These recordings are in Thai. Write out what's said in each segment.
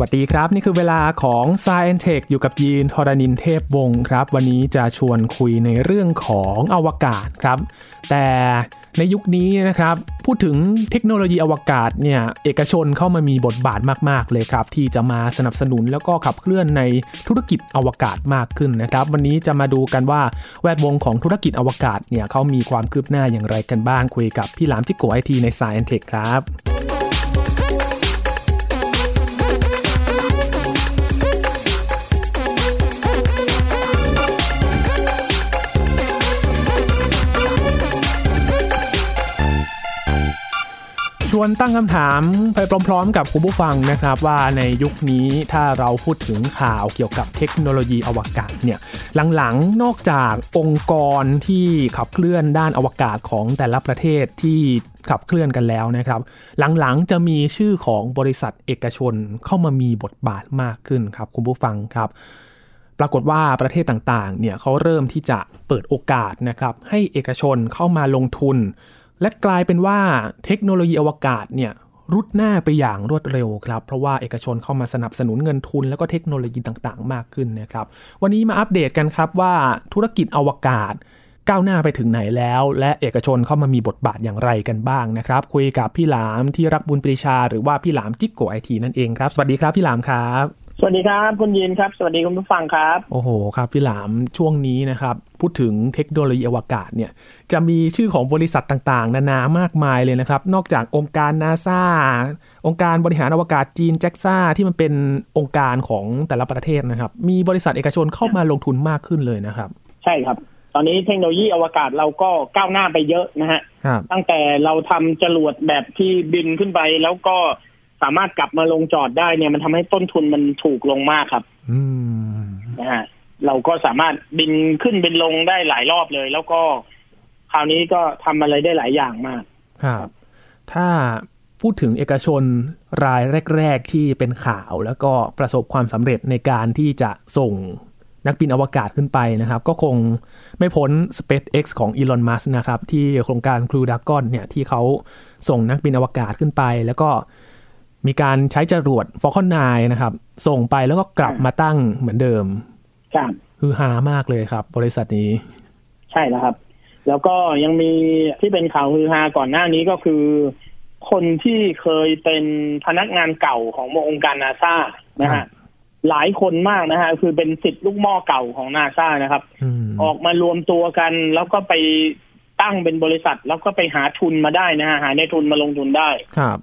วัสดีครับ นี่คือเวลาของ s าย e n t e c h อยู่กับยีนทรณินเทพวงศ์ครับ วันนี้จะชวนคุยในเรื่องของอวกาศครับ แต่ในยุคนี้นะครับ พูดถึงเทคโนโลยีอวกาศเนี่ยเอกชนเข้ามามีบทบาทมาก ๆ เลยครับ ที่จะมาสนับสนุนแล้วก็ขับเคลื่อนในธุรกิจอวกาศมากขึ้นนะครับ วันนี้จะมาดูกันว่าแวดวงของธุรกิจอวกาศเนี่ยเขามีความคืบหน้าอย่างไรกันบ้างคุยกับพี่หลามจิโกไอทีใน s าย e n t e c h ครับ ชวนตั้งคำถามไปพร้อมๆ กับคุณผู้ฟังนะครับ ว่าในยุคนี้ถ้าเราพูดถึงข่าวเกี่ยวกับเทคโนโลยีอวกาศเนี่ยหลังๆนอกจากองค์กรที่ขับเคลื่อนด้านอวกาศของแต่ละประเทศที่ขับเคลื่อนกันแล้วนะครับ หลังๆจะมีชื่อของบริษัทเอกชนเข้ามามีบทบาทมากขึ้นครับ คุณผู้ฟังครับ ปรากฏว่าประเทศต่างๆเนี่ยเขาเริ่มที่จะเปิดโอกาสนะครับ ให้เอกชนเข้ามาลงทุน และกลายเป็นว่าเทคโนโลยีอวกาศเนี่ยรุดหน้าไปอย่างรวดเร็วครับ เพราะว่าเอกชนเข้ามาสนับสนุนเงินทุน แล้วก็เทคโนโลยีต่างๆ มากขึ้นนะครับ วันนี้มาอัปเดตกันครับว่าธุรกิจอวกาศก้าวหน้าไปถึงไหนแล้ว และเอกชนเข้ามามีบทบาทอย่างไรกันบ้างนะครับ คุยกับพี่หลามที่รักบุญปรีชา หรือว่าพี่หลามจิ๊กโกไอทีนั่นเองครับ สวัสดีครับพี่หลามครับ สวัสดีครับคุณยินครับ สวัสดีคุณผู้ฟังครับ โอ้โหครับ พี่หลามช่วงนี้นะครับ พูดถึงเทคโนโลยีอวกาศเนี่ยจะมีชื่อของบริษัทต่างๆ นานามากมายเลยนะครับ นอกจากองค์การนาซาองค์การบริหารอวกาศจีนแจ็กซ่าที่มันเป็นองค์การของแต่ละประเทศนะครับ มีบริษัทเอกชนเข้ามาลงทุนมากขึ้นเลยนะครับ ใช่ครับ ตอนนี้เทคโนโลยีอวกาศเราก็ก้าวหน้าไปเยอะนะฮะครับตั้งแต่เราทำจรวดแบบที่บินขึ้นไปแล้วก็ สามารถกลับมาลงจอดได้เนี่ยมันทำให้ต้นทุนมันถูกลงมากครับ อืมนะฮะเราก็สามารถบินขึ้นบินลงได้หลายรอบเลย แล้วก็คราวนี้ก็ทำอะไรได้หลายอย่างมากครับถ้าพูดถึงเอกชนรายแรก ๆ ที่เป็นข่าว แล้วก็ประสบความสำเร็จในการที่จะส่งนักบินอวกาศขึ้นไปนะครับ ก็คงไม่พ้น SpaceX ของ Elon Musk นะครับ ที่โครงการ Crew Dragon เนี่ยที่เขาส่งนักบินอวกาศขึ้นไป แล้วก็ มีการใช้จรวด Falcon 9นะครับ ส่งไปแล้วก็กลับมาตั้งเหมือนเดิมครับคือฮามากเลยครับ บริษัทนี้ ใช่แล้วครับ แล้วก็ยังมีที่เป็นข่าวฮือฮาก่อนหน้านี้ก็คือ คนที่เคยเป็นพนักงานเก่าขององค์การนาซานะครัฮะบหลายคนมากนะฮะคือเป็นสิทธิ์ลูกหม้อเก่าของนาซานะครับอืมออกมารวมตัวกันแล้วก็ไปตั้งเป็นบริษัท แล้วก็ไปหาทุนมาได้นะฮะหาในทุนมาลงทุนได้ครับ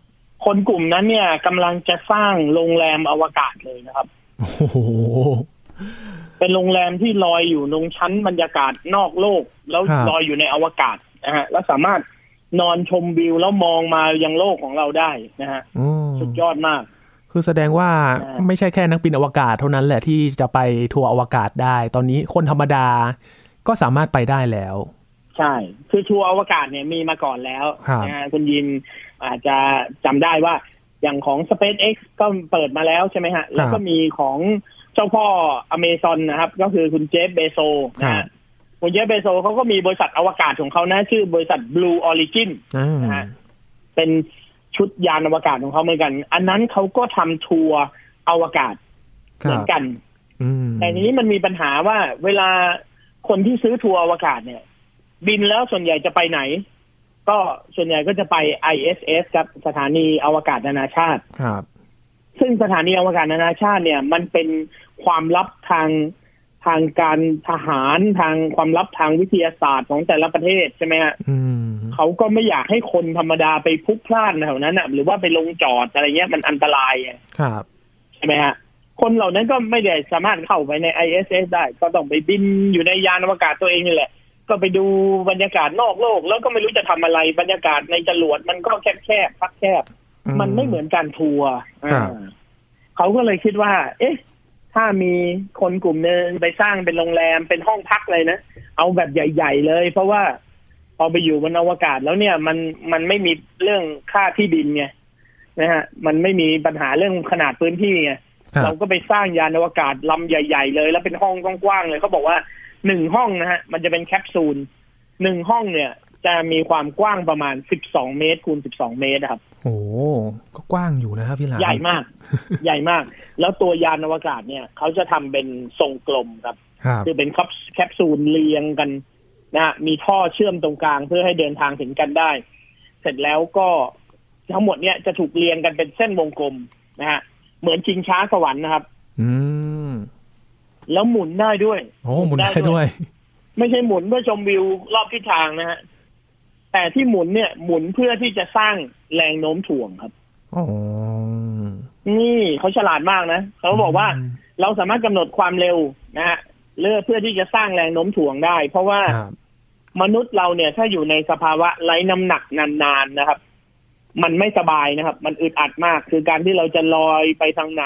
คนกลุ่มนั้นเนี่ยกำลังจะสร้างโรงแรมอวกาศเลยนะครับโอ้โหเป็นโรงแรมที่ลอยอยู่ตรงชั้นบรรยากาศนอกโลก แล้วครับลอยอยู่ในอวกาศนะฮะแล้วสามารถนอนชมวิวแล้วมองมายังโลกของเราได้นะฮะอืมสุดยอดมาก คือแสดงว่าอ่าไม่ใช่แค่นักบินอวกาศเท่านั้นแหละที่จะไปทัวร์อวกาศได้ ตอนนี้คนธรรมดาก็สามารถไปได้แล้ว ใช่ คือทัวร์อวกาศเนี่ยมีมาก่อนแล้วครับนะฮะคุณยิน อาจจะจำได้ว่าอย่างของ SpaceX ก็เปิดมาแล้วใช่ไหมฮะ แล้วก็มีของเจ้าพ่ออเมซอนนะครับ ก็คือคุณเจฟเบโซนะครัฮะบคุณเจฟเบโซเขาก็มีบริษัทอวกาศของเขานะ ชื่อบริษัท Blue Origin อ่านะฮะเป็นชุดยานอวกาศของเขาเหมือนกัน อันนั้นเขาก็ทำทัวร์อวกาศคเหมืรัอบนกันอืมแต่ทีนี้มันมีปัญหาว่าเวลาคนที่ซื้อทัวร์อวกาศเนี่ย บินแล้วส่วนใหญ่จะไปไหน ก็ส่วนใหญ่ก็จะไป ISS ครับสถานีอวกาศนานาชาติครับ ซึ่งสถานีอวกาศนานาชาติเนี่ย มันเป็นความลับทางทางการทหารทางความลับทางวิทยาศาสตร์ของแต่ละประเทศใช่ไหมฮะอืมเขาก็ไม่อยากให้คนธรรมดาไปพลุกพล่านแถวนั้นนะหรือว่าไปลงจอดอะไรเงี้ยมันอันตรายไงครับใช่ไหมฮะคนเหล่านั้นก็ไม่ได้สามารถเข้าไปใน ISS ได้ ก็ต้องไปบินอยู่ในยานอวกาศตัวเองนี่แหละ ก็ไปดูบรรยากาศนอกโลก แล้วก็ไม่รู้จะทำอะไรบรรยากาศในจรวดมันก็แคบแคบๆพักแคบ มันไม่เหมือนการทัวร์ครับอ่าเขาก็เลยคิดว่า เอ๊ะ ถ้ามีคนกลุ่มหนึ่งไปสร้างเป็นโรงแรมเป็นห้องพักเลยนะเอาแบบใหญ่ ๆ เลย เพราะว่าพอไปอยู่บนอวกาศแล้วเนี่ย มันมันไม่มีเรื่องค่าที่ดินไงนะฮะ มันไม่มีปัญหาเรื่องขนาดพื้นที่ไงครับ เราก็ไปสร้างยานอวกาศลำใหญ่ ๆ เลย แล้วเป็นห้องกว้างๆเลยเขาบอกว่าหนึ่งห้องนะฮะมันจะเป็นแคปซูลหนึ่งห้องเนี่ยจะมีความกว้างประมาณสิบสองเมตรคูณสิบสองเมตรนะครับโอ้ก็กว้างอยู่นะครับพี่หลานใหญ่มาก ใหญ่มาก แล้วตัวยานอวกาศเนี่ยเขาจะทำเป็นทรงกลมครับครับ คือเป็นแคปซูลเรียงกันนะฮะมีท่อเชื่อมตรงกลางเพื่อให้เดินทางถึงกันได้ เสร็จแล้วก็ทั้งหมดเนี่ยจะถูกเรียงกันเป็นเส้นวงกลมนะฮะ เหมือนชิงช้าสวรรค์นะครับ อืมแล้วหมุนได้ด้วยโอ้หมุนได้ด้วย ไม่ใช่หมุนเพื่อชมวิวรอบทิศทางนะฮะแต่ที่หมุนเนี่ย หมุนเพื่อที่จะสร้างแรงโน้มถ่วงครับอ๋อนี่เขาฉลาดมากนะเขาบอกว่าเราสามารถกำหนดความเร็วนะฮะเลือเพื่อที่จะสร้างแรงโน้มถ่วงได้ เพราะว่าครับมนุษย์เราเนี่ย ถ้าอยู่ในสภาวะไร้น้ำหนักนานๆนะครับ มันไม่สบายนะครับ มันอึดอัดมาก คือการที่เราจะลอยไปทางไหน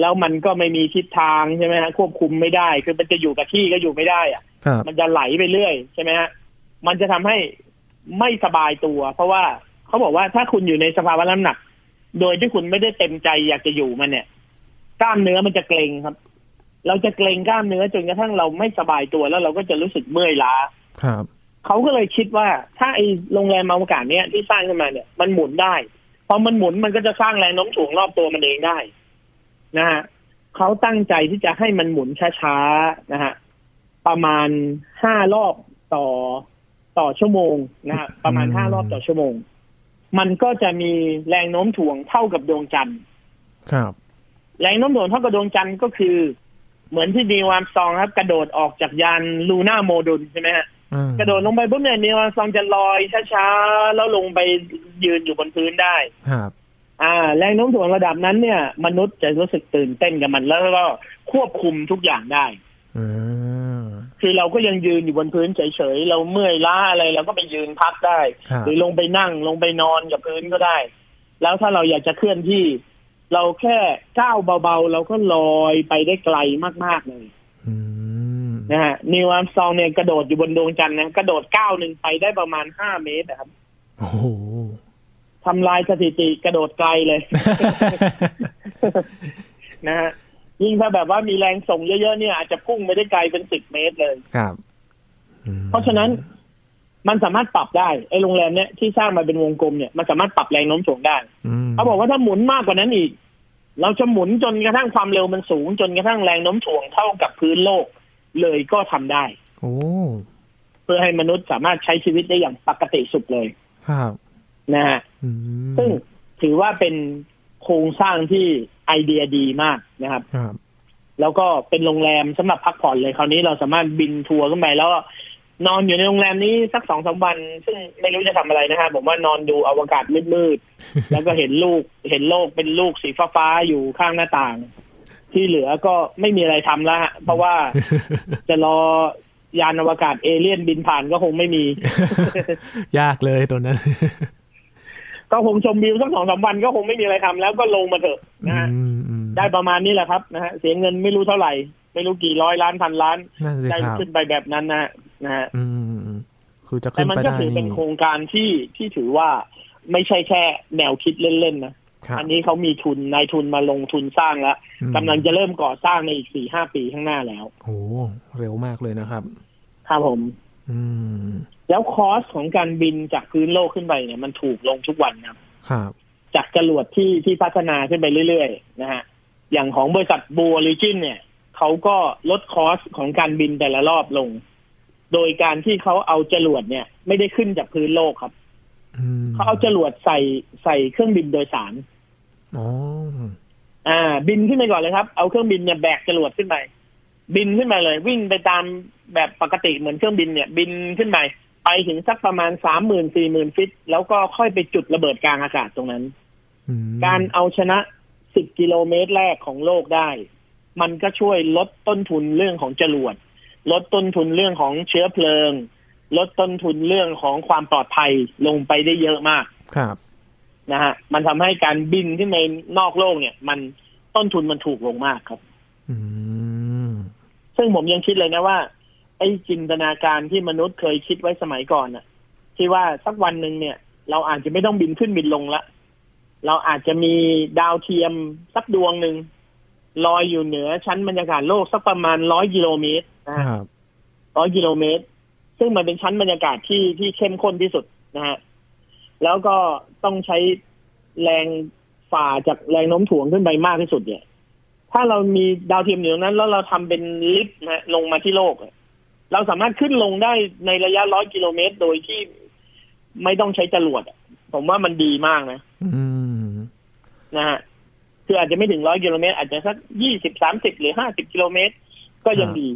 แล้วมันก็ไม่มีทิศทางใช่ไหมฮะควบคุมไม่ได้ คือมันจะอยู่กับที่ก็อยู่ไม่ได้อะครับมันจะไหลไปเรื่อยใช่ไหมฮะมันจะทำให้ไม่สบายตัว เพราะว่าเขาบอกว่าถ้าคุณอยู่ในสภาวะน้ำหนัก โดยที่คุณไม่ได้เต็มใจอยากจะอยู่มันเนี่ย กล้ามเนื้อมันจะเกร็งครับ เราจะเกร็งกล้ามเนื้อจนกระทั่งเราไม่สบายตัวแล้วเราก็จะรู้สึกเมื่อยล้าครับ เขาก็เลยคิดว่าถ้าไอ้โรงแรมอวกาศเนี้ยที่สร้างขึ้นมาเนี่ย มันหมุนได้พอมันหมุนมันก็จะสร้างแรงโน้มถ่วงรอบตัวมันเองได้ นะฮะเขาตั้งใจที่จะให้มันหมุนช้าๆนะฮะประมาณห้ารอบต่อต่อชั่วโมงนะฮะประมาณอืมห้ารอบต่อชั่วโมง มันก็จะมีแรงโน้มถ่วงเท่ากับดวงจันทร์ครับ แรงโน้มถ่วงเท่ากับดวงจันทร์ก็คือ เหมือนที่ดีวามซองครับ กระโดดออกจากยานลูน่าโมดูลใช่ไหมฮะอืม กระโดดลงไปปุ๊บเนี่ยนีวามซองจะลอยช้าๆแล้วลงไปยืนอยู่บนพื้นได้ครับอ่า แรงโน้มถ่วงระดับนั้นเนี่ย มนุษย์จะรู้สึกตื่นเต้นกับมันแล้วก็ควบคุมทุกอย่างได้อืมคือเราก็ยังยืนอยู่บนพื้นเฉยๆเราเมื่อยล้าอะไรเราก็ไปยืนพักได้ครับหรือลงไปนั่งลงไปนอนกับพื้นก็ได้ แล้วถ้าเราอยากจะเคลื่อนที่ เราแค่ก้าวเบาๆ เราก็ลอยไปได้ไกลมากๆเลย อืม นะฮะนิวอัมสตรองเนี่ยกระโดดอยู่บนดวงจันทร์นะกระโดดก้าวหนึ่งไปได้ประมาณห้าเมตรนะครับโอ้โหทำลายสถิติกระโดดไกลเลยนะฮะยิ่งถ้าแบบว่ามีแรงส่งเยอะๆเนี่ยอาจจะพุ่งไปได้ไกลเป็นสิบเมตรเลยครับอืมเพราะฉะนั้นมันสามารถปรับได้ไอ้โรงแรมเนี่ยที่สร้างมาเป็นวงกลมเนี่ยมันสามารถปรับแรงโน้มถ่วงได้มเขาบอกว่าถ้าหมุนมากกว่านั้นอีก เราจะหมุนจนกระทั่งความเร็วมันสูงจนกระทั่งแรงโน้มถ่วงเท่ากับพื้นโลก เลยก็ทำได้ โอ้เพื่อให้มนุษย์สามารถใช้ชีวิตได้อย่างปกติสุขเลยครับนะฮะอืมซึ่งถือว่าเป็นโครงสร้างที่ไอเดียดีมากนะครับครับ แล้วก็เป็นโรงแรมสำหรับพักผ่อนเลยคราวนี้เราสามารถบินทัวร์ขึ้นไปแล้วก็นอนอยู่ในโรงแรมนี้สักสองสามวัน ซึ่งไม่รู้จะทำอะไรนะฮะผมว่านอนดูอวกาศมืดๆแล้วก็เห็นลูกเห็นโลกเป็นลูกสีฟ้าๆอยู่ข้างหน้าต่าง ที่เหลือก็ไม่มีอะไรทำแล้วฮะเพราะว่าจะรอยานอวกาศเอเลี่ยนบินผ่านก็คงไม่มี ยากเลยตัวนั้น ก็คงชมวิวสักสองสามวันก็คงไม่มีอะไรทำแล้วก็ลงมาเถอะนะฮะอืมอืมได้ประมาณนี้แหละครับนะฮะเสียเงินไม่รู้เท่าไหร่ ไม่รู้กี่ร้อยล้านพันล้านนั่นสิได้ครับขึ้นไปแบบนั้นนะฮะนะฮะอืมอืมอืมคือจะแต่ขึ้นมันไปก็ได้ถือเป็นนี่โครงการที่ที่ถือว่าไม่ใช่แค่แนวคิดเล่นๆนะครับ อันนี้เขามีทุนนายทุนมาลงทุนสร้างแล้วอืมกำลังจะเริ่มก่อสร้างในอีกสี่ห้าปีข้างหน้าแล้วโอ้เร็วมากเลยนะครับครับผมอืมแล้ว cost ของการบินจากพื้นโลกขึ้นไปเนี่ยมันถูกลงทุกวันครับ ครับจากจรวดที่ที่พัฒนาขึ้นไปเรื่อยๆนะฮะอย่างของบริษัท Blue Origin เนี่ยเขาก็ลด cost ของการบินแต่ละรอบลง โดยการที่เขาเอาจรวดเนี่ย ไม่ได้ขึ้นจากพื้นโลกครับอืม เขาเอาจรวดใส่ใส่เครื่องบินโดยสารอ๋ออ่า บินขึ้นไปก่อนเลยครับ เอาเครื่องบินเนี่ยแบกจรวดขึ้นไป บินขึ้นไปเลย วิ่งไปตามแบบปกติเหมือนเครื่องบินเนี่ย บินขึ้นไปไปถึงสักประมาณสามหมื่นสี่หมื่นฟิต แล้วก็ค่อยไปจุดระเบิดกลางอากาศตรงนั้นอืมการเอาชนะ10กิโลเมตรแรกของโลกได้ มันก็ช่วยลดต้นทุนเรื่องของจรวด ลดต้นทุนเรื่องของเชื้อเพลิง ลดต้นทุนเรื่องของความปลอดภัยลงไปได้เยอะมากครับนะฮะมันทำให้การบินขึ้นไปนอกโลกเนี่ย มันต้นทุนมันถูกลงมากครับ อืมซึ่งผมยังคิดเลยนะว่า ไอ้จินตนาการที่มนุษย์เคยคิดไว้สมัยก่อนน่ะ ที่ว่าสักวันหนึ่งเนี่ย เราอาจจะไม่ต้องบินขึ้นบินลงละเราอาจจะมีดาวเทียมสักดวงหนึ่งลอยอยู่เหนือชั้นบรรยากาศโลกสักประมาณร้อยกิโลเมตรนะคฮะรับร้อยกิโลเมตร ซึ่งมันเป็นชั้นบรรยากาศที่ที่เข้มข้นที่สุดนะฮะแล้วก็ต้องใช้แรงฝ่าจากแรงโน้มถ่วงขึ้นไปมากที่สุดเนี่ย ถ้าเรามีดาวเทียมอยู่ตรงนั้น แล้วเราทำเป็นลิฟต์นะลงมาที่โลก เราสามารถขึ้นลงได้ในระยะร้อยกิโลเมตร โดยที่ไม่ต้องใช้จรวดผมว่ามันดีมากนะอืมนะฮะคืออาจจะไม่ถึงร้อยกิโลเมตรอาจจะสักยี่สิบสามสิบหรือห้าสิบกิโลเมตร ก็ยังดี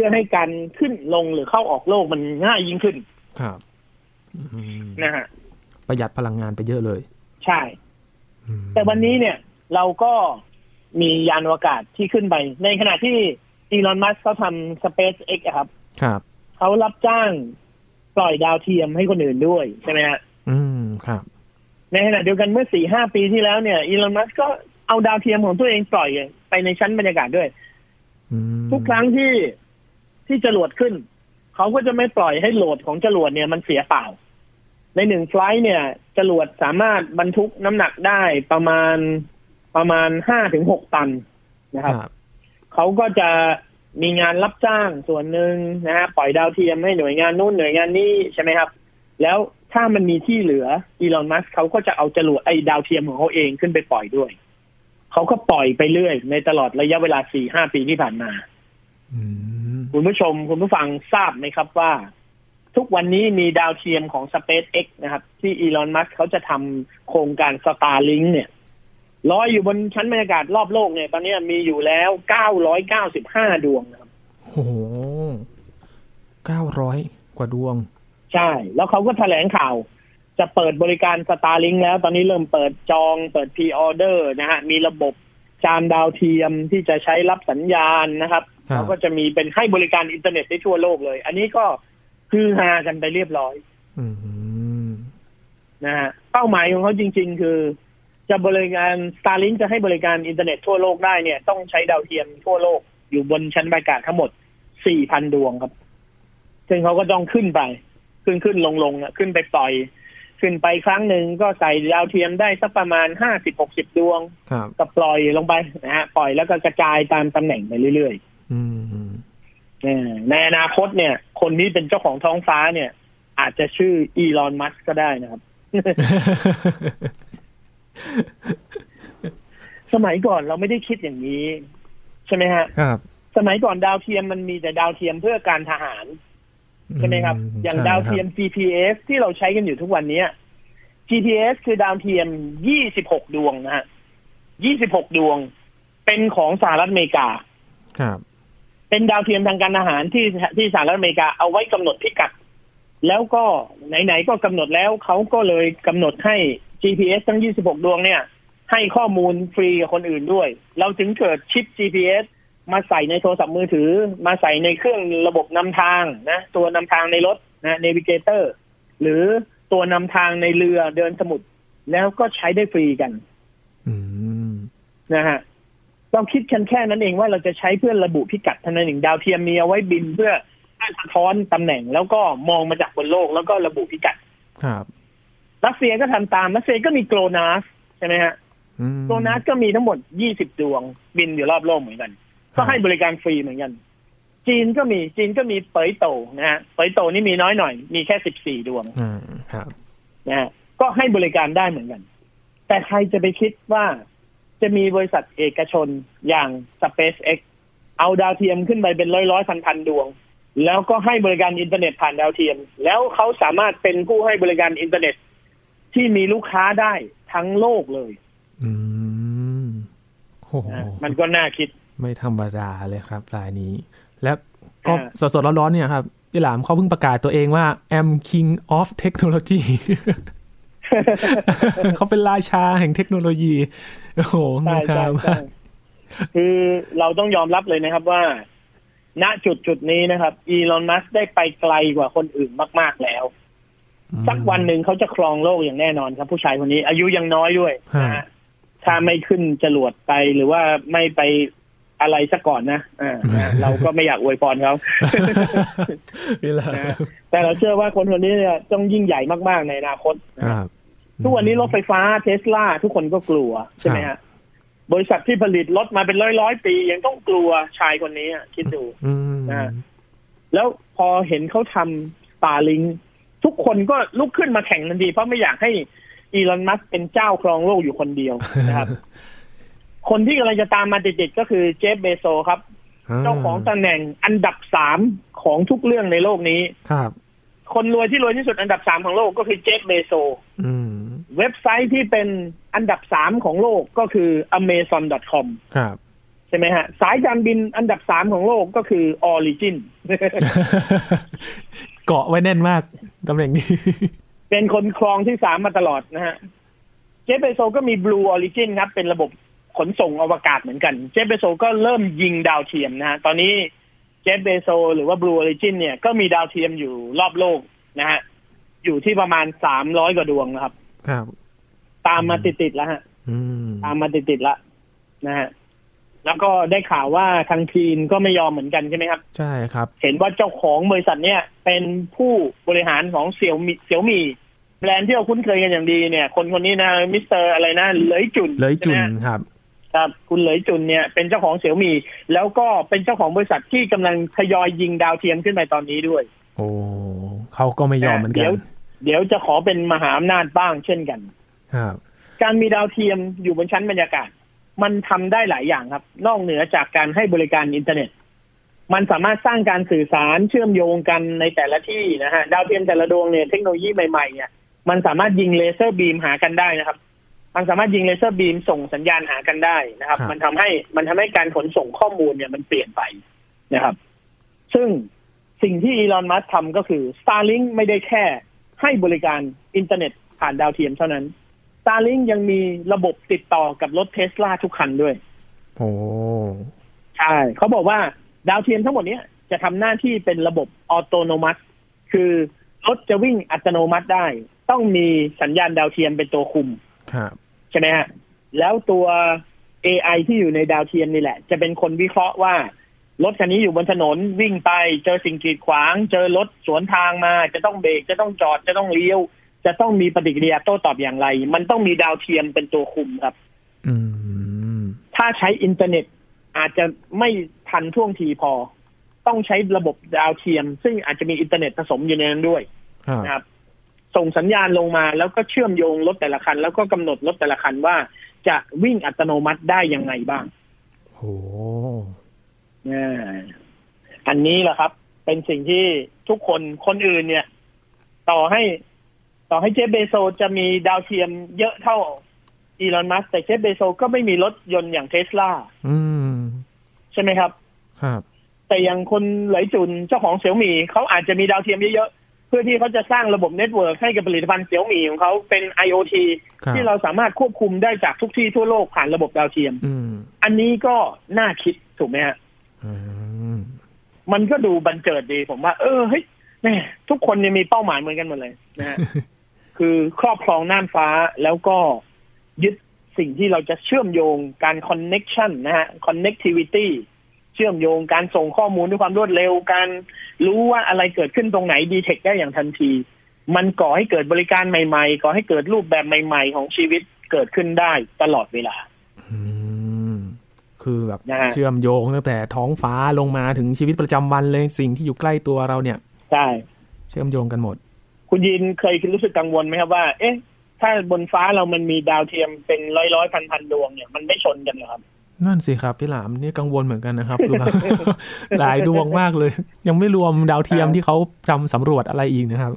พื่อให้การขึ้นลงหรือเข้าออกโลกมันง่ายยิ่งขึ้น ครับอืมนะฮะประหยัดพลังงานไปเยอะเลย ใช่อืมแต่วันนี้เนี่ย เราก็มียานอวกาศที่ขึ้นไป ในขณะที่อีลอนมัสเขาทำ SpaceX อะครับ ครับ เขารับจ้างปล่อยดาวเทียมให้คนอื่นด้วยใช่ไหมฮะ อืม ครับ ในขณะเดียวกันเมื่อสี่ห้าปีที่แล้วเนี่ยอีลอนมัสก็เอาดาวเทียมของตัวเองปล่อยไปในชั้นบรรยากาศด้วยอืมทุกครั้งที่ ที่จรวดขึ้น เขาก็จะไม่ปล่อยให้โหลดของจรวดเนี่ยมันเสียเปล่า ในหนึ่งไฟลท์เนี่ย จรวดสามารถบรรทุกน้ำหนักได้ประมาณประมาณห้าถึงหกตันนะคครับรับเขาก็จะมีงานรับจ้างส่วนหนึ่งนะฮะปล่อยดาวเทียมให้หน่วยงานนู่นหน่วยงานนี้ใช่ไหมครับ แล้วถ้ามันมีที่เหลืออีลอนมัสเขาก็จะเอาจรวดไอ้ดาวเทียมของเขาเองขึ้นไปปล่อยด้วย เขาก็ปล่อยไปเรื่อยในตลอดระยะเวลาสี่ห้าปีที่ผ่านมาอืม คุณผู้ชมคุณผู้ฟังทราบไหมครับว่า ทุกวันนี้มีดาวเทียมของ SpaceX นะครับ ที่อีลอนมัสเขาจะทำโครงการ Starlink เนี่ยลอยอยู่บนชั้นบรรยากาศรอบโลกเนี่ยตอนนี้มีอยู่แล้ว995ดวงนะครับโอ้โหเก้าร้อยกว่าดวง ใช่ แล้วเขาก็แถลงข่าว จะเปิดบริการ Starlink แล้ว ตอนนี้เริ่มเปิดจองเปิดพ r ออเดอร์นะฮะ มีระบบจานดาวเทียมที่จะใช้รับสัญญาณนะครับครับ เขาก็จะมีเป็นให้บริการอินเทอร์เน็ตได้ทั่วโลกเลย อันนี้ก็คือฮือฮากันไปเรียบร้อยอืมนะฮะเป้าหมายของเขาจริง ๆ คือ จะบริการ Starlink จะให้บริการอินเทอร์เน็ตทั่วโลกได้เนี่ย ต้องใช้ดาวเทียมทั่วโลกอยู่บนชั้นบรรยากาศทั้งหมด 4,000 ดวงครับ ซึ่งเขาก็ต้องขึ้นไป ขึ้นขึ้นลงลงอะขึ้นไปปล่อย ขึ้นไปครั้งหนึ่งก็ใส่ดาวเทียมได้สักประมาณ 50-60 ดวงครับก็ปล่อยลงไปนะฮะ ปล่อยแล้วก็กระจายตามตำแหน่งไปเรื่อยอืมๆเออ ในอนาคตเนี่ย คนที่เป็นเจ้าของท้องฟ้าเนี่ย อาจจะชื่ออีลอนมัสก็ได้นะครับ สมัยก่อนเราไม่ได้คิดอย่างนี้ ใช่ไหมฮะ ครับ สมัยก่อนดาวเทียมมันมีแต่ดาวเทียมเพื่อการทหาร ใช่ไหมครับ อย่างใช่ดาวเทียม GPS ที่เราใช้กันอยู่ทุกวันเนี้ย GPS คือดาวเทียม 26 ดวงนะฮะ 26 ดวง เป็นของสหรัฐอเมริกา ครับ เป็นดาวเทียมทางการทหารที่ที่สหรัฐอเมริกาเอาไว้กำหนดพิกัด แล้วก็ไหนๆก็กำหนดแล้วเขาก็เลยกำหนดให้ GPS ทั้ง 26 ดวงเนี่ย ให้ข้อมูลฟรีกับคนอื่นด้วย เราถึงเกิดชิป GPS มาใส่ในโทรศัพท์มือถือ มาใส่ในเครื่องระบบนำทางนะ ตัวนำทางในรถนะ Navigator หรือตัวนำทางในเรือเดินสมุทรแล้วก็ใช้ได้ฟรีกันอืมนะฮะ เราคิดกันแค่นั้นเองว่าเราจะใช้เพื่อระบุพิกัดเท่านั้นเองดาวเทียมมีเอาไว้บินเพื่อให้สะท้อนตำแหน่งแล้วก็มองมาจากบนโลกแล้วก็ระบุพิกัด ครับ รัสเซียก็ทำตามรัสเซียก็มีโกลนาสใช่ไหมฮะอืมโกลนาสก็มีทั้งหมด20ดวงบินอยู่รอบโลกเหมือนกัน ก็ให้บริการฟรีเหมือนกัน จีนก็มีจีนก็มีเปยโตนะฮะเปยโตนี่มีน้อยหน่อย มีแค่14ดวงอ่าครับนะฮะก็ให้บริการได้เหมือนกัน แต่ใครจะไปคิดว่า จะมีบริษัทเอกชนอย่าง SpaceX เอาดาวเทียมขึ้นไปเป็นร้อยร้อยพันพันดวง แล้วก็ให้บริการอินเทอร์เน็ตผ่านดาวเทียม แล้วเขาสามารถเป็นผู้ให้บริการอินเทอร์เน็ต ที่มีลูกค้าได้ทั้งโลกเลย อืมโอ้โหนะมันก็น่าคิด ไม่ธรรมดาเลยครับรายนี้ แล้วก็อ่าสดๆร้อนๆเนี่ยครับพี่หลามเขาเพิ่งประกาศตัวเองว่า I am king of technology เขาเป็นราชาแห่งเทคโนโลยี โอ้โหใช่งาใช่มใช่คือเราต้องยอมรับเลยนะครับว่า ณจุดจุดนี้นะครับ อีลอนมัสได้ไปไกลกว่าคนอื่นมาก ๆแล้ว สักวันหนึ่งเขาจะครองโลกอย่างแน่นอนครับ ผู้ชายคนนี้ อายุยังน้อยด้วยนะฮะถ้าไม่ขึ้นจรวดไปหรือว่าไม่ไปอะไรซะก่อนนะอ่านะเราก็ไม่อยากอวยพรเขาพี่หลามนะแต่เราเชื่อว่าคนคนนี้เนี่ยต้องยิ่งใหญ่มากๆในอนาคตนะคฮะรับ ทุกวันนี้รถไฟฟ้าเทสลาทุกคนก็กลัว ใช่ไหมฮะบริษัทที่ผลิตรถมาเป็นร้อยร้อยๆปี ยังต้องกลัวชายคนนี้อะคิดดูอืมนะแล้วพอเห็นเขาทำ Starlink ทุกคนก็ลุกขึ้นมาแข่งทันทีเพราะไม่อยากให้อีลอนมัสเป็นเจ้าครองโลกอยู่คนเดียวนะครับ คนที่กำลังจะตามมาติดๆก็คือเจฟเบโซครับ เจ้าของตำแหน่งอันดับสามของทุกเรื่องในโลกนี้ครับ คนรวยที่รวยที่สุดอันดับสามของโลกก็คือเจฟฟ์ เบโซส อืม เว็บไซต์ที่เป็นอันดับสามของโลกก็คือ amazon.com ครับใช่ไหมฮะ สายการบินอันดับสามของโลกก็คือ Origin เกาะไว้แน่นมากตำแหน่งนี้ เป็นคนครองที่สามมาตลอดนะฮะ เจฟฟ์ เบโซสก็มี Blue Origin ครับ เป็นระบบขนส่งอวกาศเหมือนกัน เจฟฟ์ เบโซสก็เริ่มยิงดาวเทียมนะฮะ ตอนนี้เจฟฟ์ เบโซสหรือว่า Blue Origin เนี่ยก็มีดาวเทียมอยู่รอบโลกนะฮะ อยู่ที่ประมาณสามร้อยกว่าดวงนะครับ ครับ ตามมาติดๆแล้วฮะอืมตามมาติดๆละนะฮะแล้วก็ได้ข่าวว่าทางจีนก็ไม่ยอมเหมือนกันใช่ไหมครับ ใช่ครับ เห็นว่าเจ้าของบริษัทเนี่ย เป็นผู้บริหารของเสียวหมี่เสียวหมี่แบรนด์ที่เราคุ้นเคยกันอย่างดีเนี่ย คนคนนี้นะมิสเตอร์อะไรนะเหลยจวินเหลยจวินใช่ไหมครับครับคุณเหลยจวินเนี่ยเป็นเจ้าของเสียวหมี่แล้วก็เป็นเจ้าของบริษัทที่กำลังทยอยยิงดาวเทียมขึ้นไปตอนนี้ด้วย โอ้เขาก็ไม่ยอมเหมือนกัเดี๋นยว เดี๋ยวจะขอเป็นมหาอำนาจบ้างเช่นกันครับการมีดาวเทียมอยู่บนชั้นบรรยากาศ มันทำได้หลายอย่างครับ นอกเหนือจากการให้บริการอินเทอร์เน็ต มันสามารถสร้างการสื่อสารเชื่อมโยงกันในแต่ละที่นะฮะดาวเทียมแต่ละดวงเนี่ยเทคโนโลยีใหม่ๆเนี่ยมันสามารถยิงเลเซอร์ beam หากันได้นะครับ มันสามารถยิงเลเซอร์ beam ส่งสัญญาณหากันได้นะครับครับมันทำให้มันทำให้การขนส่งข้อมูลเนี่ยมันเปลี่ยนไปนะครับ ซึ่งสิ่งที่อีลอนมัสก์ทำก็คือ Starlink ไม่ได้แค่ ให้บริการอินเทอร์เน็ตผ่านดาวเทียมเท่านั้น Starlink ยังมีระบบติดต่อกับรถเทสลาทุกคันด้วย โอ้ใช่เขาบอกว่าดาวเทียมทั้งหมดเนี้ยจะทำหน้าที่เป็นระบบอัตโนมัติ คือรถจะวิ่งอัตโนมัติได้ ต้องมีสัญญาณดาวเทียมเป็นตัวคุม ครับ ใช่ไหมฮะ แล้วตัว AI ที่อยู่ในดาวเทียมนี่แหละ จะเป็นคนวิเคราะห์ว่า รถคันนี้อยู่บนถนนวิ่งไปเจอสิ่งกีดขวาง เจอรถสวนทางมา จะต้องเบรกจะต้องจอดจะต้องเลี้ยว จะต้องมีปฏิกิริยาโต้ตอบอย่างไร มันต้องมีดาวเทียมเป็นตัวคุมครับอืมถ้าใช้อินเทอร์เน็ตอาจจะไม่ทันท่วงทีพอ ต้องใช้ระบบดาวเทียม ซึ่งอาจจะมีอินเทอร์เน็ตผสมอยู่ในนั้นด้วยครับนะครับ ส่งสัญญาณลงมาแล้วก็เชื่อมโยงรถแต่ละคัน แล้วก็กำหนดรถแต่ละคันว่าจะวิ่งอัตโนมัติได้ยังไงบ้างโอ้อ่าอันนี้แหละครับ เป็นสิ่งที่ทุกคนคนอื่นเนี่ย ต่อให้ ต่อให้เจฟฟ์ เบโซสจะมีดาวเทียมเยอะเท่าอีลอนมัสก์แต่เจฟฟ์ เบโซสก็ไม่มีรถยนต์อย่างเทสลาอืมใช่ไหมครับ ครับ แต่อย่างคุณเหลยจวินเจ้าของเสี่ยวหมี่เขาอาจจะมีดาวเทียมเยอะๆเพื่อที่เขาจะสร้างระบบ network ให้กับผลิตภัณฑ์เสี่ยวหมี่ของเขาเป็น IoT ครับที่เราสามารถควบคุมได้จากทุกที่ทั่วโลกผ่านระบบดาวเทียมอืมอันนี้ก็น่าคิดถูกไหมฮะอื มมันก็ดูบรรเจิดดีผมว่า เออเฮ้ยแม่งทุกคนเนี่ยมีเป้าหมายเหมือนกันหมดเลยนะฮะคือครอบครองน่านฟ้าแล้วก็ยึดสิ่งที่เราจะเชื่อมโยงการ connection นะฮะ connectivity เชื่อมโยงการส่งข้อมูลด้วยความรวดเร็ว การรู้ว่าอะไรเกิดขึ้นตรงไหนดีเทคได้อย่างทันที มันก่อให้เกิดบริการใหม่ๆก่อให้เกิดรูปแบบใหม่ ๆ ของชีวิตเกิดขึ้นได้ตลอดเวลาอืม คือแบบนะฮะเชื่อมโยงตั้งแต่ท้องฟ้าลงมาถึงชีวิตประจำวันเลยสิ่งที่อยู่ใกล้ตัวเราเนี่ยใช่เชื่อมโยงกันหมด คุณยินเคยรู้สึกกังวลไหมครับว่า เอ๊ะ ถ้าบนฟ้าเรามันมีดาวเทียมเป็นร้อยร้อยพันพันดวงเนี่ยมันไม่ชนกันเหรอครับนั่นสิครับพี่หลามนี่กังวลเหมือนกันนะครับคือแบบหลายดวงมากเลย ยังไม่รวมดาวเทียมครับที่เขาทำสำรวจอะไรอีกนะครับ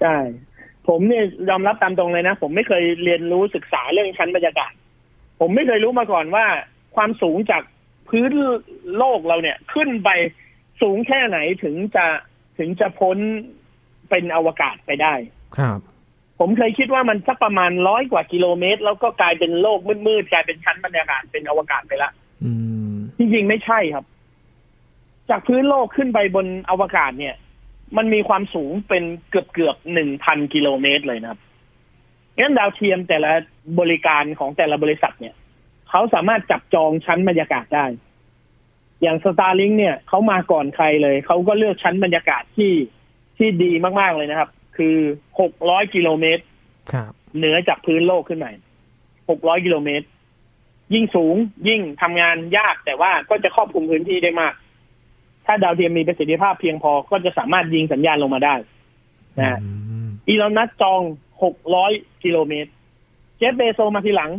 ใช่ ผมเนี่ยยอมรับตามตรงเลยนะ ผมไม่เคยเรียนรู้ศึกษาเรื่องชั้นบรรยากาศ ผมไม่เคยรู้มาก่อนว่า ความสูงจากพื้นโลกเราเนี่ย ขึ้นไปสูงแค่ไหนถึงจะถึงจะพ้นเป็นอวกาศไปได้ ครับ ผมเคยคิดว่ามันสักประมาณร้อยกว่ากิโลเมตร แล้วก็กลายเป็นโลกมืดๆกลายเป็นชั้นบรรยากาศเป็นอวกาศไปละอืมจริงๆไม่ใช่ครับ จากพื้นโลกขึ้นไปบนอวกาศเนี่ย มันมีความสูงเป็นเกือบเกือบหนึ่งพันกิโลเมตรเลยนะครับงั้นดาวเทียมแต่ละบริการของแต่ละบริษัทเนี่ย เขาสามารถจับจองชั้นบรรยากาศได้ อย่างสตาร์ลิงเนี่ยเขามาก่อนใครเลย เขาก็เลือกชั้นบรรยากาศที่ที่ดีมากๆเลยนะครับ คือหกร้อยกิโลเมตรครับเหนือจากพื้นโลกขึ้นไปหกร้อยกิโลเมตร ยิ่งสูงยิ่งทำงานยากแต่ว่าก็จะครอบคลุมพื้นที่ได้มาก ถ้าดาวเทียมมีประสิทธิภาพเพียงพอก็จะสามารถยิงสัญญาณลงมาได้นะฮะอืมอีลอนมัสก์จองหกร้อยกิโลเมตร เจฟเบโซมาทีหลัง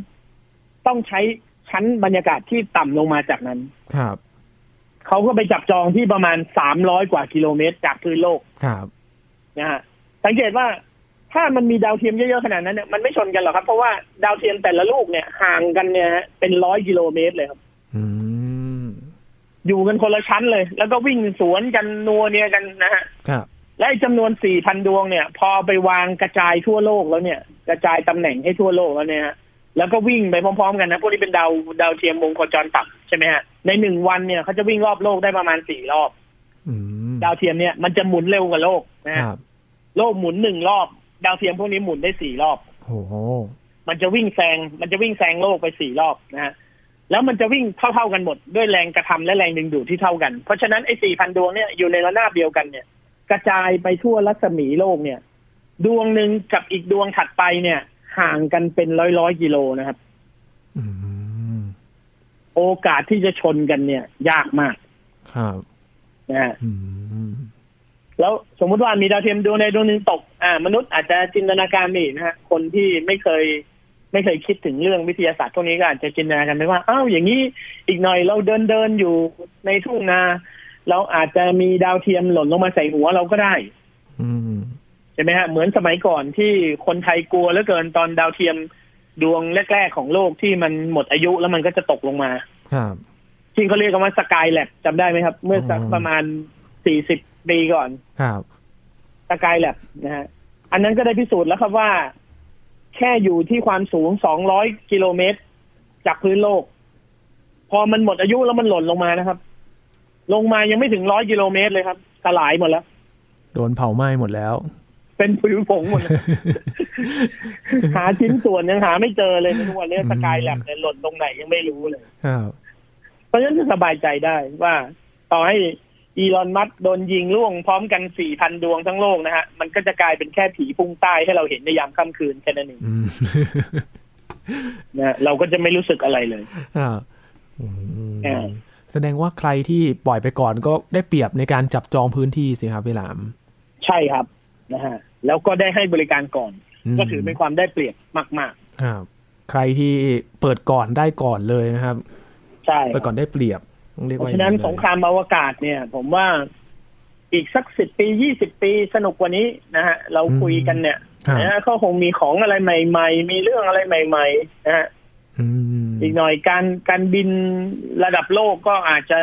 ต้องใช้ ชั้นบรรยากาศที่ต่ำลงมาจากนั้น ครับเขาก็ไปจับจองที่ประมาณสามร้อยกว่ากิโลเมตร จากพื้นโลก ครับ นะฮะ สังเกตว่าถ้ามันมีดาวเทียมเยอะๆขนาดนั้นเนี่ยมันไม่ชนกันหรอกครับ เพราะว่าดาวเทียมแต่ละลูกเนี่ยห่างกันเนี่ยฮะเป็นร้อยกิโลเมตรเลยครับอืมอยู่กันคนละชั้นเลย แล้วก็วิ่งสวนกันนัวเนียกันนะฮะ ครับ และไอ้จำนวนสี่พันดวงเนี่ย พอไปวางกระจายทั่วโลกแล้วเนี่ย กระจายตำแหน่งให้ทั่วโลกแล้วเนี่ยฮะ แล้วก็วิ่งไปพร้อมๆ กันนะพวกนี้เป็นดาวดาวเทียมวงโคจรต่ำใช่ไหมฮะในหนึ่งวันเนี่ยเขาจะวิ่งรอบโลกได้ประมาณสี่รอบอืมดาวเทียมเนี่ยมันจะหมุนเร็วกว่าโลกนะคฮะรับโลกหมุนหนึ่งรอบ ดาวเทียมพวกนี้หมุนได้สี่รอบโอ้โหมันจะวิ่งแซง มันจะวิ่งแซงโลกไปสี่รอบนะฮะแล้วมันจะวิ่งเท่าๆกันหมดด้วยแรงกระทำและแรงดึงดูดที่เท่ากัน เพราะฉะนั้นไอ้สี่พันดวงเนี่ยอยู่ในระนาบเดียวกันเนี่ย กระจายไปทั่วรัศมีโลกเนี่ย ดวงหนึ่งกับอีกดวงถัดไปเนี่ย ห่างกันเป็นร้อยร้อยๆกิโลนะครับอืมโอกาสที่จะชนกันเนี่ย ยากมาก ครับนะฮะอืมแล้วสมมุติว่ามีดาวเทียมดวงใดดวงหนึ่งตก อ่า มนุษย์อาจจะจินตนาการนี่นะฮะ คนที่ไม่เคย ไม่เคยคิดถึงเรื่องวิทยาศาสตร์พวกนี้ก็อาจจะจินตนาการไปว่าอ้าวอย่างนี้อีกหน่อยเราเดินเดินอยู่ในทุ่งนา เราอาจจะมีดาวเทียมหล่นลงมาใส่หัวเราก็ได้ อืม ใช่ไหมฮะเหมือนสมัยก่อนที่คนไทยกลัวเหลือเกินตอนดาวเทียมดวงแรกๆของโลกที่มันหมดอายุแล้วมันก็จะตกลงมาครับที่เขาเรียกกันว่าสกายแลบจำได้ไหมครับ เมื่อสักอืมประมาณสี่สิบปีก่อนครับสกายแลบนะฮะอันนั้นก็ได้พิสูจน์แล้วครับว่า แค่อยู่ที่ความสูง200กิโลเมตร จากพื้นโลก พอมันหมดอายุแล้วมันหล่นลงมานะครับ ลงมายังไม่ถึงร้อยกิโลเมตรเลยครับสลายหมดแล้ว โดนเผาไหม้หมดแล้ว เป็นผิวผงหมดเลยหาชิ้นส่วนยังหาไม่เจอเลยในทุกวันนี้อืมสกายแลบเนี่ยหล่นตรงไหนยังไม่รู้เลยครับเพราะฉะนั้นจะสบายใจได้ว่า ต่อให้อีลอนมัสก์โดนยิงล่วงพร้อมกันสี่พันดวงทั้งโลกนะฮะ มันก็จะกลายเป็นแค่ผีพุ่งใต้ให้เราเห็นในยามค่ำคืนแค่นั้นเองอืมนะฮะเราก็จะไม่รู้สึกอะไรเลยครับอืมอ่าแสดงว่าใครที่ปล่อยไปก่อนก็ได้เปรียบในการจับจองพื้นที่สิครับพี่หลาม ใช่ครับนะฮะ แล้วก็ได้ให้บริการก่อนมก็ถือเป็นความได้เปรียบมากครับ ใครที่เปิดก่อนได้ก่อนเลยนะครับๆใช่เปิดก่อนได้เปรียบต้องเรียกเพว่าราะฉะนั้นอย่สงครามอวกาศเนี่ย ผมว่าอีกสักสิบปียี่สิบปีสนุกกว่านี้นะฮะ เราคุยกันเนี่ยครับนะฮะก็คงมีของอะไรใหม่ ๆ มีเรื่องอะไรใหม่ ๆ นะฮะอืมอีกหน่อยการการบินระดับโลกก็อาจจะ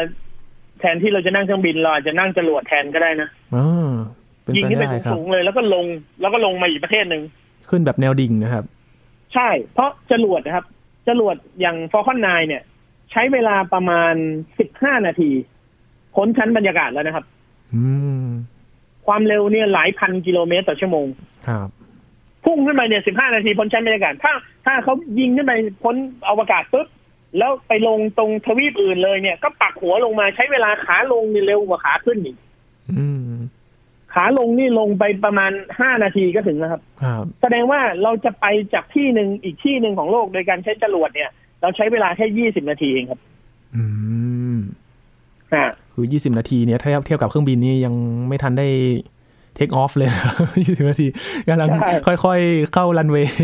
แทนที่เราจะนั่งเครื่องบินเราอาจจะนั่งจรวดแทนก็ได้นะอ่าเป็น ยิงไปขึ้นไปได้ครับสูงๆเลย แล้วก็ลงแล้วก็ลงมาอีกประเทศหนึ่งขึ้นแบบแนวดิ่งนะครับ ใช่ เพราะจรวดนะครับ จรวดอย่างฟอร์คอนนเนี่ย ใช้เวลาประมาณสิบห้านาทีพ้นชั้นบรรยากาศแล้วนะครับ อืม ความเร็วเนี่ยหลายพันกิโลเมตรต่อชั่วโมง ครับพุ่งขึ้นไปเนี่ยสิบห้านาทีพ้นชั้นบรรยากาศ ถ้า ถ้าเขายิงขึ้นไปพ้นอวกาศปุ๊บแล้วไปลงตรงทวีปอื่นเลยเนี่ย ก็ปักหัวลงมาใช้เวลาขาลงนี่เร็วกว่าขาขึ้นอีกอืม ขาลงนี่ลงไปประมาณห้านาทีก็ถึงนะครับครับ แสดงว่าเราจะไปจากที่หนึ่งอีกที่หนึ่งของโลกโดยการใช้จรวดเนี่ย เราใช้เวลาแค่ยี่สิบนาทีเองครับ อืมอ่าคือ20นาทีเนี่ยถ้าเทียบกับเครื่องบินนี่ยังไม่ทันได้เทคออฟเลย20นาทีกำลังค่อยๆเข้ารันเวย์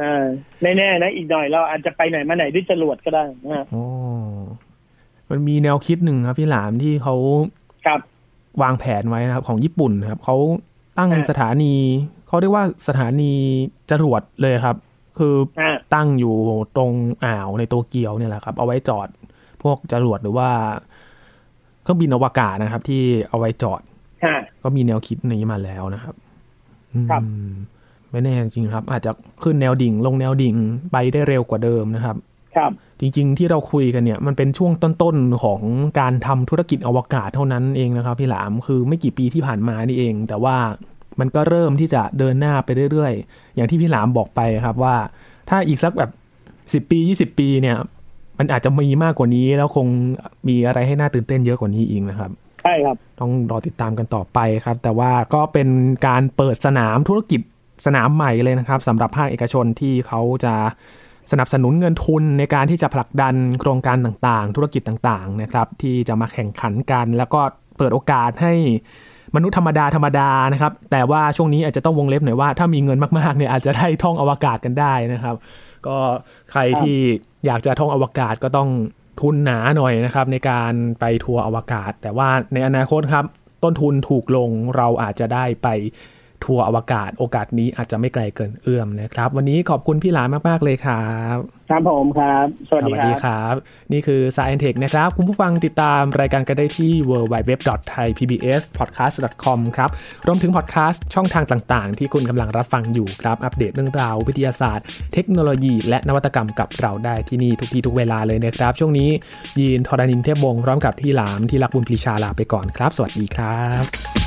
อ่าไม่แน่นะ อีกหน่อยเราอาจจะไปไหนมาไหนด้วยจรวดก็ได้นะฮะโอ้มันมีแนวคิดหนึ่งครับพี่หลามที่เขาครับ วางแผนไว้นะครับของญี่ปุ่นครับเขาตั้งอ่าสถานีเขาเรียกว่าสถานีจรวดเลยครับ คืออ่าตั้งอยู่ตรงอ่าวในโตเกียวเนี่ยแหละครับ เอาไว้จอดพวกจรวดหรือว่าเครื่องบินอวกาศนะครับ ที่เอาไว้จอดอ่าก็มีแนวคิดนี้มาแล้วนะครับครับอืมไม่แน่จริงครับ อาจจะขึ้นแนวดิ่งลงแนวดิ่งไปได้เร็วกว่าเดิมนะครับ ครับจริง ๆ ที่เราคุยกันเนี่ยมันเป็นช่วงต้นๆของการทำธุรกิจอวกาศเท่านั้นเองนะครับ พี่หลามคือไม่กี่ปีที่ผ่านมานี่เอง แต่ว่ามันก็เริ่มที่จะเดินหน้าไปเรื่อยๆ อย่างที่พี่หลามบอกไปครับว่า ถ้าอีกสักแบบสิบปียี่สิบปีเนี่ย มันอาจจะมีมากกว่านี้ แล้วคงมีอะไรให้น่าตื่นเต้นเยอะกว่านี้อีกนะครับ ใช่ครับ ต้องรอติดตามกันต่อไปครับ แต่ว่าก็เป็นการเปิดสนามธุรกิจสนามใหม่เลยนะครับสำหรับภาคเอกชนที่เขาจะ สนับสนุนเงินทุนในการที่จะผลักดันโครงการต่างๆ ธุรกิจต่างๆนะครับที่จะมาแข่งขันกัน แล้วก็เปิดโอกาสให้มนุษย์ธรรมดาธรรมดานะครับแต่ว่าช่วงนี้อาจจะต้องวงเล็บหน่อยว่าถ้ามีเงินมากๆเนี่ยอาจจะได้ท่องอวกาศกันได้นะครับ ก็ใครที่อยากจะท่องอวกาศก็ต้องทุนหนาหน่อยนะครับในการไปทัวร์อวกาศ แต่ว่าในอนาคตครับต้นทุนถูกลงเราอาจจะได้ไป ทัวร์อวกาศโอกาสนี้อาจจะไม่ไกลเกินเอื้อมนะครับ วันนี้ขอบคุณพี่หลานมาก ๆ เลยครับครับผมครับ สวัสดีครับครับ นี่คือ Science Tech นะครับ คุณผู้ฟังติดตามรายการกันได้ที่ www.thaipbspodcast.com ครับรวมถึงพอดแคสต์ช่องทางต่าง ๆ ที่คุณกำลังรับฟังอยู่ครับ อัปเดตเรื่องราววิทยาศาสตร์ เทคโนโลยี และนวัตกรรมกับเราได้ที่นี่ทุกที่ทุกเวลาเลยนะครับ ช่วงนี้ยีนทอรานินเทพวงศ์พร้อมกับที่หลามที่รักบุญปรีชาลาไปก่อนครับ สวัสดีครับ